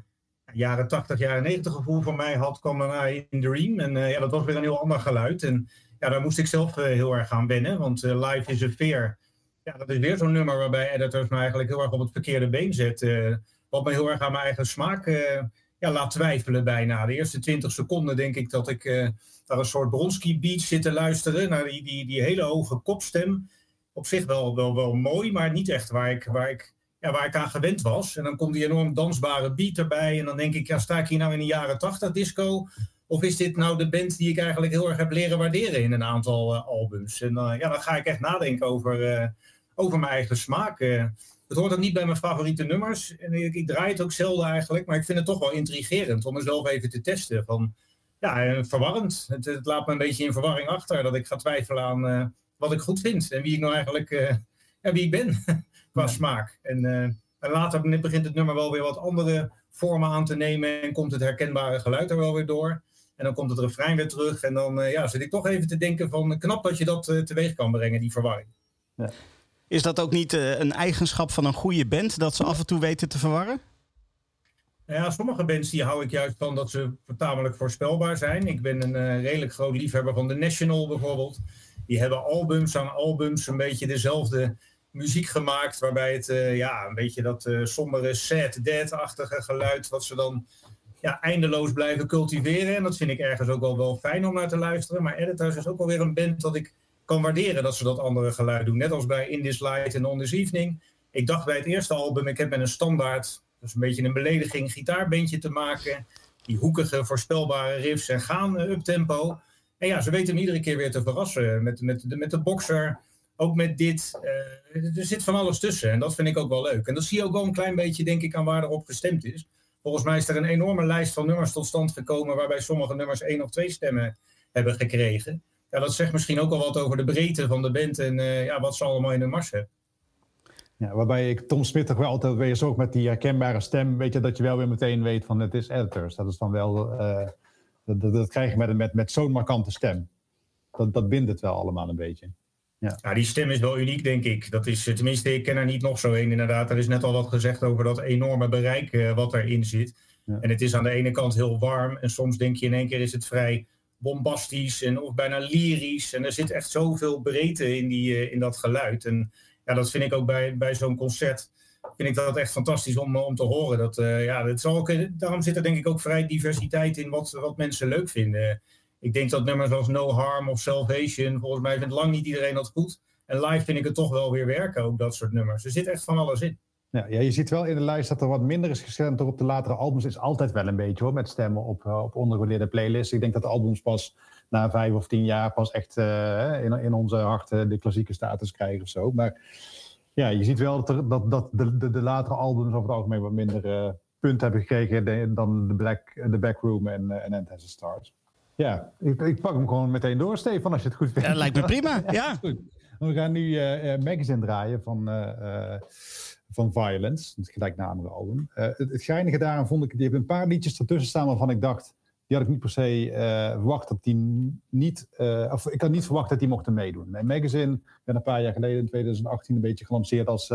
jaren 80, jaren 90 gevoel voor mij had, kwam daarna In Dream. En eh, ja, dat was weer een heel ander geluid. En ja, daar moest ik zelf eh, heel erg aan wennen, want eh, Life is a Fear... Ja, dat is weer zo'n nummer waarbij editors me eigenlijk heel erg op het verkeerde been zetten. wat me heel erg aan mijn eigen smaak eh, ja, laat twijfelen bijna. De eerste 20 seconden denk ik dat ik eh, naar een soort Bronski beat zit te luisteren. Naar die, die, die hele hoge kopstem. Op zich wel, wel, wel mooi, maar niet echt waar ik, waar, ik, ja, waar ik aan gewend was. En dan komt die enorm dansbare beat erbij. En dan denk ik, ja, sta ik hier nou in de jaren 80 disco? Of is dit nou de band die ik eigenlijk heel erg heb leren waarderen in een aantal eh, albums? En eh, ja, dan ga ik echt nadenken over, over mijn eigen smaak. Eh, het hoort ook niet bij mijn favoriete nummers. En ik, ik draai het ook zelden eigenlijk. Maar ik vind het toch wel intrigerend om mezelf even te testen. Van, ja, eh, verwarrend. Het, het laat me een beetje in verwarring achter. Dat ik ga twijfelen aan eh, wat ik goed vind. En wie ik nou eigenlijk eh, ja, wie ik ben qua smaak. En, eh, en later begint het nummer wel weer wat andere vormen aan te nemen. En komt het herkenbare geluid er wel weer door. En dan komt het refrein weer terug. En dan eh, ja, zit ik toch even te denken van knap dat je dat eh, teweeg kan brengen, die verwarring. Is dat ook niet eh, een eigenschap van een goede band? Dat ze af en toe weten te verwarren? Nou Ja, sommige bands die hou ik juist van dat ze tamelijk voorspelbaar zijn. Ik ben een eh, redelijk groot liefhebber van The National bijvoorbeeld. Die hebben albums aan albums een beetje dezelfde muziek gemaakt. Waarbij het eh, ja, een beetje dat eh, sombere sad dead-achtige geluid... wat ze dan ja, eindeloos blijven cultiveren. En dat vind ik ergens ook wel, wel fijn om naar te luisteren. Maar Editors is ook wel weer een band dat ik kan waarderen dat ze dat andere geluid doen. Net als bij In This Light en On This Evening. Ik dacht bij het eerste album, ik heb met een standaard, dus een beetje een belediging, gitaarbandje te maken. Die hoekige, voorspelbare riffs en gaan uh, uptempo. En ja, ze weten hem iedere keer weer te verrassen. Met, met, de, met de boxer, ook met dit. Eh, er zit van alles tussen en dat vind ik ook wel leuk. En dat zie je ook wel een klein beetje, denk ik, aan waar erop gestemd is. Volgens mij is er een enorme lijst van nummers tot stand gekomen... waarbij sommige nummers één of twee stemmen hebben gekregen. Ja, dat zegt misschien ook al wat over de breedte van de band... en uh, ja, wat ze allemaal in de mars hebben. Ja, waarbij ik Tom Smit toch wel altijd weer zo met die herkenbare stem, weet je, dat je wel weer meteen weet van het is editors. Dat is dan wel, uh, dat, dat, dat, krijg je met, met, met zo'n markante stem. Dat, dat bindt het wel allemaal een beetje. Ja. ja. die stem is wel uniek, denk ik. Dat is, tenminste, ik ken er niet nog zo een, inderdaad. Er is net al wat gezegd over dat enorme bereik uh, wat erin zit. Ja. En het is aan de ene kant heel warm en soms denk je in één keer is het vrij bombastisch en of bijna lyrisch. En er zit echt zoveel breedte in, die, uh, in dat geluid. En ja, dat vind ik ook bij, bij zo'n concert. Vind ik dat echt fantastisch om, om te horen. Dat, uh, ja, dat zal ook, daarom zit er denk ik ook vrij diversiteit in wat, wat mensen leuk vinden. Ik denk dat nummers als No Harm of Salvation, volgens mij vindt lang niet iedereen dat goed. En live vind ik het toch wel weer werken, ook dat soort nummers. Er zit echt van alles in. Ja, ja, je ziet wel in de lijst dat er wat minder is gestemd op de latere albums. Is altijd wel een beetje hoor, met stemmen op, uh, op ondergewaardeerde playlists. Ik denk dat de albums pas na vijf of tien jaar pas echt uh, in, in onze harten de klassieke status krijgen of zo. Maar ja, je ziet wel dat, er, dat, dat de, de, de, latere albums over het algemeen wat minder uh, punten hebben gekregen dan de, Black, de Backroom en, uh, Has a Stars. Ja, ik, ik, pak hem gewoon meteen door, Stefan, als je het goed vindt. Ja, lijkt me prima, ja. ja. We gaan nu Magazine draaien van, van Violence, het gelijknamige album. Uh, het, geinige daaraan vond ik, die heeft een paar liedjes ertussen staan waarvan ik dacht, die had ik niet per se verwacht dat die niet, of ik had niet verwacht dat die mochten meedoen. Mijn Magazine werd een paar jaar geleden, in 2018, een beetje gelanceerd als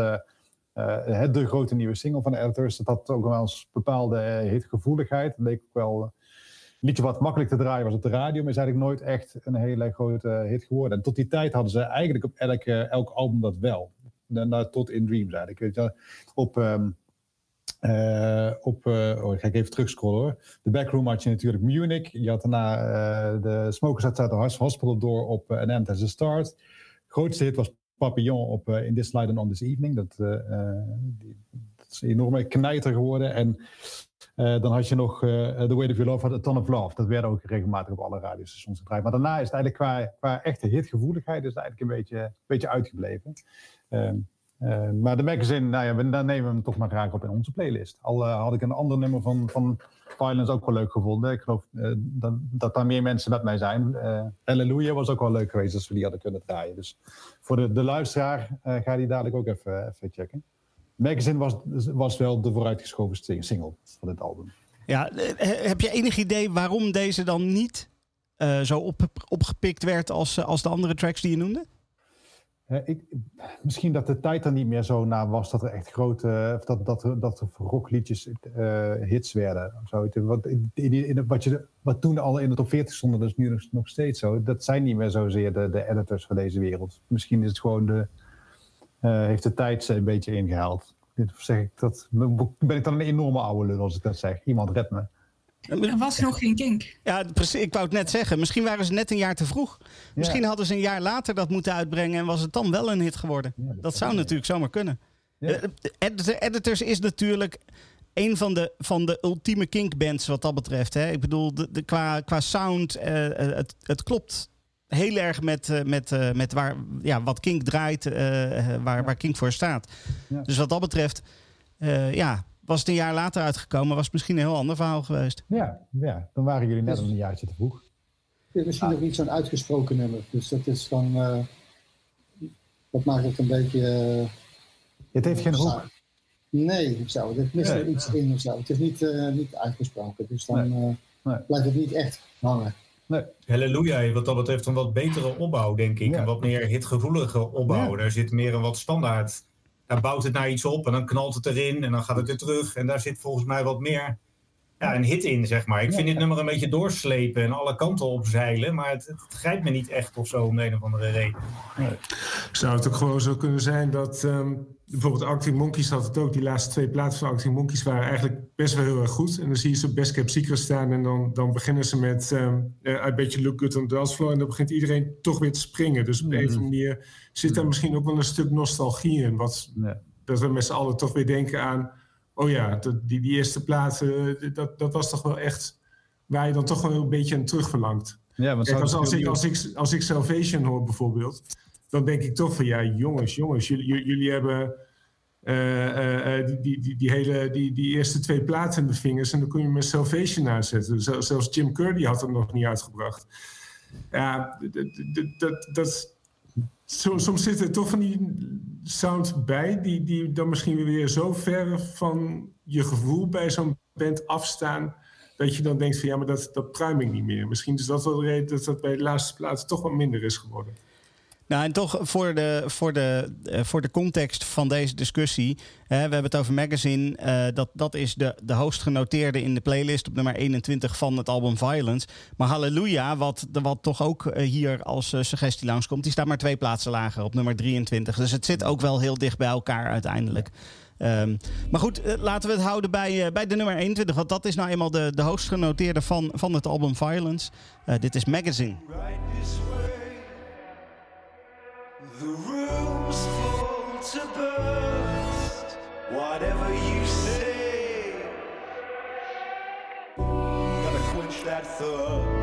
het de grote nieuwe single van de Editors. Dat had ook wel eens bepaalde hitgevoeligheid. Dat leek ook wel liedje wat makkelijk te draaien was op de radio, maar is eigenlijk nooit echt een hele grote hit geworden. En tot die tijd hadden ze eigenlijk op elk, uh, elk album dat wel. Nou, tot In Dreams eigenlijk. Weet op, um, uh, op uh, oh, ga ik even terugscrollen hoor. De Backroom had je natuurlijk Munich. Je had daarna de Smokers Outside the Hospital door op An End As A Start. grootste hit was Papillon op In This Light and On This Evening. Dat, die, dat is een enorme knijter geworden. En uh, dan had je nog uh, The Weight of Your Love, A Ton of Love. Dat werd ook regelmatig op alle radiostations gedraaid. Maar daarna is het eigenlijk qua, qua echte hitgevoeligheid is eigenlijk een beetje, een beetje uitgebleven. Uh, maar de magazine, nou ja, dan nemen we hem toch maar graag op in onze playlist. Al had ik een ander nummer van, van Violence ook wel leuk gevonden. Ik geloof dat, daar meer mensen met mij zijn. Hallelujah was ook wel leuk geweest als we die hadden kunnen draaien. Dus voor de, de luisteraar ga die dadelijk ook even, even checken. Magazine was, was wel de vooruitgeschoven single van dit album. Ja, eh, heb je enig idee waarom deze dan niet eh, zo op, opgepikt werd als, eh, als de andere tracks die je noemde? Ik, misschien dat de tijd er niet meer zo naar was dat er echt grote, of dat, dat, er- dat rockliedjes hits werden. Zo. Wat, in, in, wat, je, wat toen al in de top 40 stonden, dat is nu nog, nog steeds zo. Dat zijn niet meer zozeer de, de editors van deze wereld. Misschien is het gewoon de, heeft de tijd ze een beetje ingehaald. Zeg ik dat, ben ik dan een enorme oude lul als ik dat zeg? Iemand red me. Er was nog geen kink. Ja, precies. Ik wou het net zeggen. Misschien waren ze net een jaar te vroeg. Misschien hadden ze een jaar later dat moeten uitbrengen en was het dan wel een hit geworden. Ja, Dat zou natuurlijk zomaar kunnen. Ja. Eh, Editor- Editors is natuurlijk een van de, van de ultieme kinkbands wat dat betreft. Hè? Ik bedoel, de, de, qua, qua sound, eh, eh, het, het klopt heel erg met, eh, met, eh, met waar, ja, wat Kink draait, eh, waar, waar Kink voor staat. Ja. Dus wat dat betreft, eh, ja, was het een jaar later uitgekomen, was het misschien een heel ander verhaal geweest. Ja, ja, dan waren jullie net een jaartje te vroeg. Het is misschien nog niet zo'n uitgesproken nummer. Dus dat is dan. eh, dat maakt het een beetje. Het heeft geen hoek. Nee, of zo. Er mist Nee. er iets in of zo. Het is niet, eh, niet uitgesproken. Dus dan eh, Nee. blijft het niet echt hangen. Halleluja heeft wat dat betreft een wat betere opbouw, denk ik. Ja. Een wat meer hitgevoelige opbouw. Ja. Daar zit meer een wat standaard. Daar bouwt het naar iets op en dan knalt het erin en dan gaat het weer terug. En daar zit volgens mij wat meer ja, een hit in, zeg maar. Ik vind dit nummer een beetje doorslepen en alle kanten opzeilen. Maar het, het grijpt me niet echt of zo om de een of andere reden. Zou het ook gewoon zo kunnen zijn dat ehm, bijvoorbeeld Arctic Monkeys had het ook. Die laatste twee platen van Arctic Monkeys waren eigenlijk best wel heel erg goed. En dan zie je ze op Best Kept Secret staan en dan, dan beginnen ze met ehm eh, I Bet You Look Good on the Dance Floor. En dan begint iedereen toch weer te springen. Dus op een of andere manier zit daar misschien ook wel een stuk nostalgie in. Wat, Nee. dat we met z'n allen toch weer denken aan... Oh ja, dat, die, die eerste platen, dat, dat was toch wel echt... Waar je dan toch wel een beetje aan terugverlangt. Ja, want Kijk, als, als, ik, als, ik, als ik Salvation hoor bijvoorbeeld, dan denk ik toch van ja, jongens, jongens, jullie, jullie- hebben eh, eh, eh, die, die, die, hele, die, die eerste twee platen in de vingers en dan kun je met Salvation aanzetten. Zel- zelfs Jim Curdy had het nog niet uitgebracht. Ja, dat, dat, soms zit er toch van die sound bij die, die dan misschien weer zo ver van je gevoel bij zo'n band afstaan dat je dan denkt van ja, maar dat, dat pruim ik niet meer. Misschien is dat wel de reden dat dat bij de laatste plaatsen toch wat minder is geworden. Nou, en toch voor de, voor de, eh, voor de context van deze discussie. Hè, we hebben het over Magazine. eh, dat, dat is de, de hoogst genoteerde in de playlist op nummer 21 van het album Violence. Maar Halleluja, wat, wat toch ook eh, hier als suggestie langskomt, die staat maar twee plaatsen lager op nummer 23. Dus het zit ook wel heel dicht bij elkaar uiteindelijk. Ehm, maar goed, laten we het houden bij, bij de nummer 21. Want dat is nou eenmaal de, de hoogst genoteerde van, van het album Violence. Dit is Magazine. The room's full to burst. Whatever you say, gotta quench that thirst.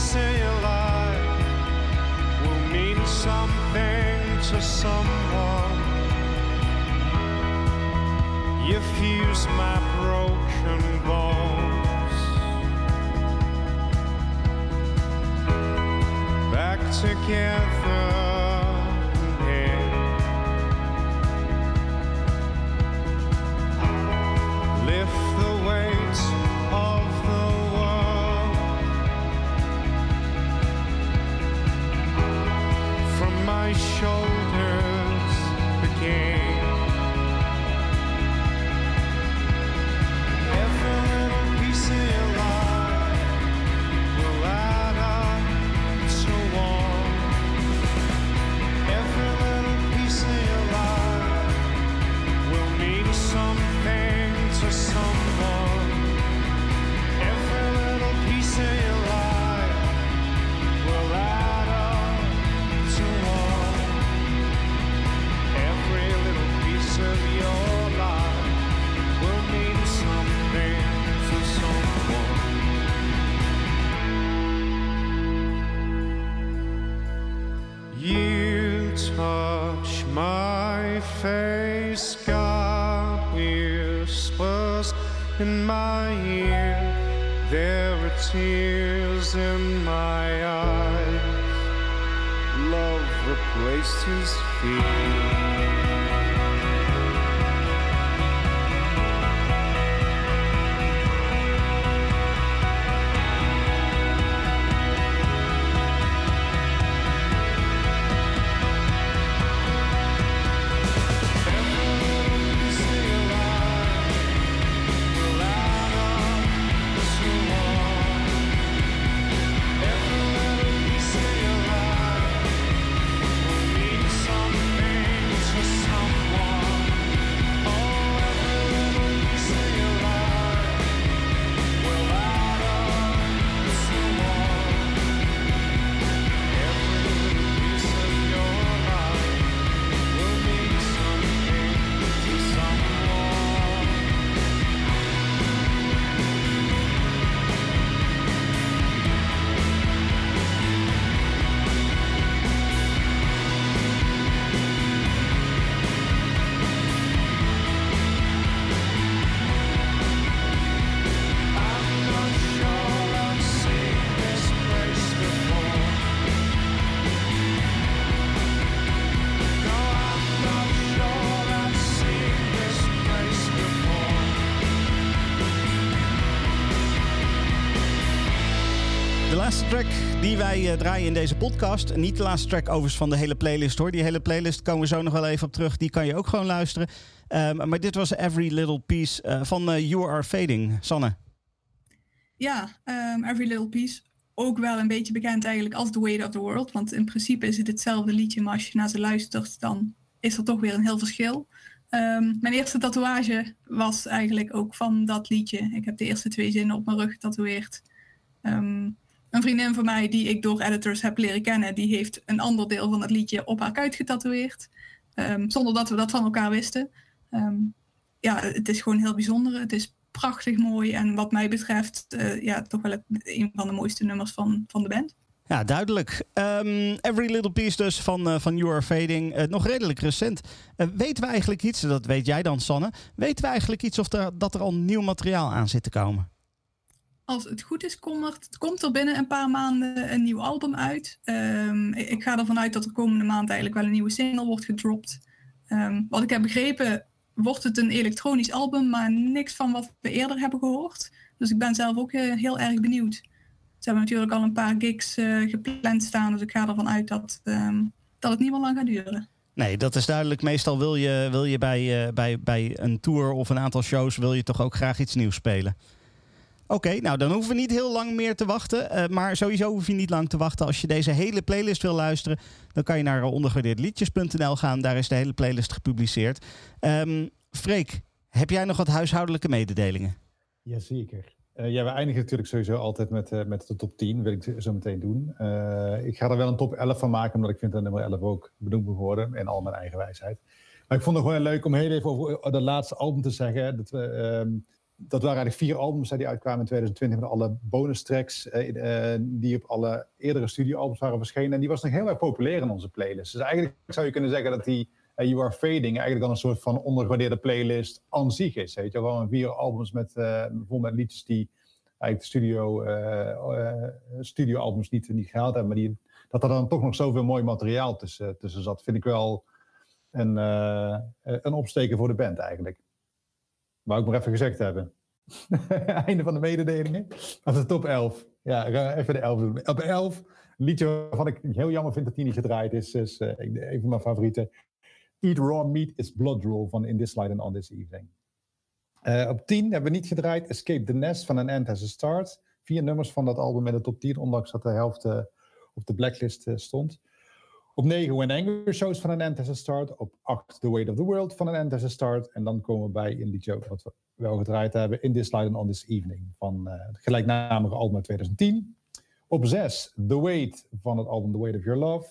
Piece of your life will mean something to someone. You fuse my broken bones back together. In my ear. There are tears in my eyes. Love replaced his fear. Track die wij eh, draaien in deze podcast. Niet de laatste track overigens van de hele playlist hoor. Die hele playlist komen we zo nog wel even op terug. Die kan je ook gewoon luisteren. Ehm, maar dit was Every Little Piece eh, van eh, You Are Fading. Sanne. Ja, ehm, Every Little Piece. Ook wel een beetje bekend eigenlijk als The Weight of the World. Want in principe is het hetzelfde liedje, maar als je naar ze luistert, dan is er toch weer een heel verschil. Ehm, mijn eerste tatoeage was eigenlijk ook van dat liedje. Ik heb de eerste twee zinnen op mijn rug getatoeëerd. Een vriendin van mij die ik door editors heb leren kennen, die heeft een ander deel van het liedje op haar kuit getatoeëerd. Ehm, zonder dat we dat van elkaar wisten. Ehm, ja, het is gewoon heel bijzonder. Het is prachtig mooi en wat mij betreft eh, ja, toch wel een van de mooiste nummers van, van de band. Ja, duidelijk. Ehm, Every Little Piece dus van, eh, van You Are Fading. Eh, nog redelijk recent. Weten we eigenlijk iets, dat weet jij dan Sanne, weten we eigenlijk iets of dat er al nieuw materiaal aan zit te komen? Als het goed is, komt er, komt er binnen een paar maanden een nieuw album uit. Ehm, ik ga ervan uit dat er komende maand eigenlijk wel een nieuwe single wordt gedropt. Ehm, wat ik heb begrepen, wordt het een elektronisch album, maar niks van wat we eerder hebben gehoord. Dus ik ben zelf ook eh, heel erg benieuwd. Ze hebben natuurlijk al een paar gigs eh, gepland staan, dus ik ga ervan uit dat, ehm, dat het niet meer lang gaat duren. Nee, dat is duidelijk. Meestal wil je, wil je bij, eh, bij, bij een tour of een aantal shows wil je toch ook graag iets nieuws spelen. Oké, nou dan hoeven we niet heel lang meer te wachten. Eh, maar sowieso hoef je niet lang te wachten. Als je deze hele playlist wil luisteren, dan kan je naar ondergewaardeerdeliedjes.nl gaan. Daar is de hele playlist gepubliceerd. Ehm Freek, heb jij nog wat huishoudelijke mededelingen? Jazeker. Eh ja, we eindigen natuurlijk sowieso altijd met, eh, met de top 10. wil ik zo meteen doen. Ik ga er wel een top 11 van maken, omdat ik vind dat nummer 11 ook benoemd moet worden. In al mijn eigen wijsheid. Maar ik vond het gewoon leuk om heel even over dat laatste album te zeggen. Dat, we, ehm, dat waren eigenlijk vier albums die uitkwamen in 2020 met alle bonus tracks eh, eh, die op alle eerdere studioalbums waren verschenen. En die was nog heel erg populair in onze playlist. Dus eigenlijk zou je kunnen zeggen dat die eh, You Are Fading eigenlijk al een soort van ondergewaardeerde playlist aan zich is. Weet je? Gewoon vier albums met, vol met liedjes die eigenlijk studio, studioalbums niet, niet gehaald hebben. Maar die, dat er dan toch nog zoveel mooi materiaal tussen, tussen zat, vind ik wel een, een opsteken voor de band eigenlijk. Wou ik maar even gezegd hebben. Einde van de mededelingen. Of de top 11. Ja, even de 11 doen. Op 11, een liedje waarvan ik heel jammer vind dat die niet gedraaid is. is eh, een van mijn favorieten. Eat Raw Meat is Blood Drool van In This Light and On This Evening. Eh, op 10 hebben we niet gedraaid. Escape the Nest van An End Has a Start. Vier nummers van dat album in de top 10, ondanks dat de helft eh, op de blacklist stond. Op 9 When Anger Shows van An End Has a Start. Op 8 The Weight of the World van An End Has a Start. En dan komen we bij een liedje wat we wel gedraaid hebben. In This Light and On This Evening van eh, het gelijknamige album uit 2010. Op 6 The Weight van het album The Weight of Your Love.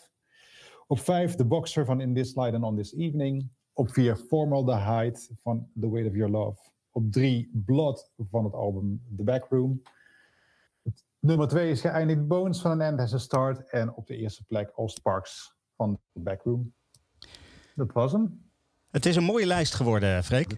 Op 5 The Boxer van In This Light and On This Evening. Op 4 Formaldehyde van The Weight of Your Love. Op 3 Blood van het album The Backroom. Nummer 2 is geëindigd Bones van An End Has a Start. En op de eerste plek All Sparks van The Backroom. Dat was hem. Het is een mooie lijst geworden, Freek.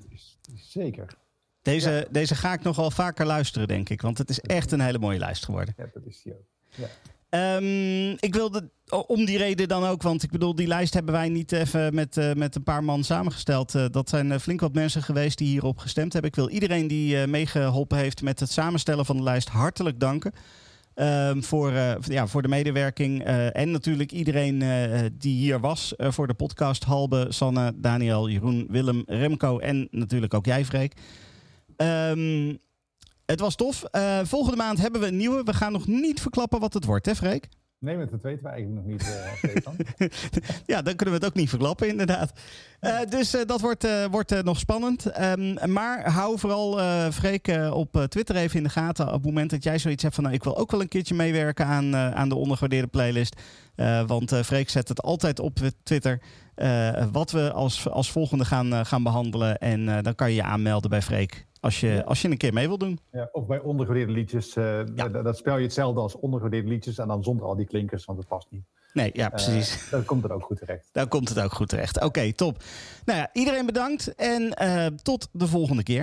Zeker. Deze, deze ga ik nog wel vaker luisteren, denk ik. Want het is echt een hele mooie lijst geworden. Ja, dat is die ook. Ja. Ehm, ik wilde om die reden dan ook, want ik bedoel, die lijst hebben wij niet even met, eh, met een paar man samengesteld. Eh, dat zijn eh, flink wat mensen geweest die hierop gestemd hebben. Ik wil iedereen die eh, meegeholpen heeft met het samenstellen van de lijst hartelijk danken. Ehm, voor, eh, ja, voor de medewerking. eh, en natuurlijk iedereen eh, die hier was voor de podcast. Halbe, Sanne, Daniel, Jeroen, Willem, Remco en natuurlijk ook jij, Freek. Ehm, het was tof. Volgende maand hebben we een nieuwe. We gaan nog niet verklappen wat het wordt, hè Freek? Nee, maar dat weten we eigenlijk nog niet, Stefan. ja, dan kunnen we het ook niet verklappen, inderdaad. Eh, dus eh, dat wordt, wordt nog spannend. Ehm, maar hou vooral Freek op Twitter even in de gaten. Op het moment dat jij zoiets hebt van... Nou, ik wil ook wel een keertje meewerken aan, aan de ondergewaardeerde playlist. Want Freek zet het altijd op Twitter. wat we als, als volgende gaan, gaan behandelen. En dan kan je je aanmelden bij Freek. Als je, als je een keer mee wil doen. Ja, of bij ondergewaardeerde liedjes. eh, dat, dat spel je hetzelfde als ondergewaardeerde liedjes. En dan zonder al die klinkers, want dat past niet. Nee, ja, precies. Eh, dan komt het ook goed terecht. Dan komt het ook goed terecht. Oké, top. Nou ja, iedereen bedankt en eh, tot de volgende keer.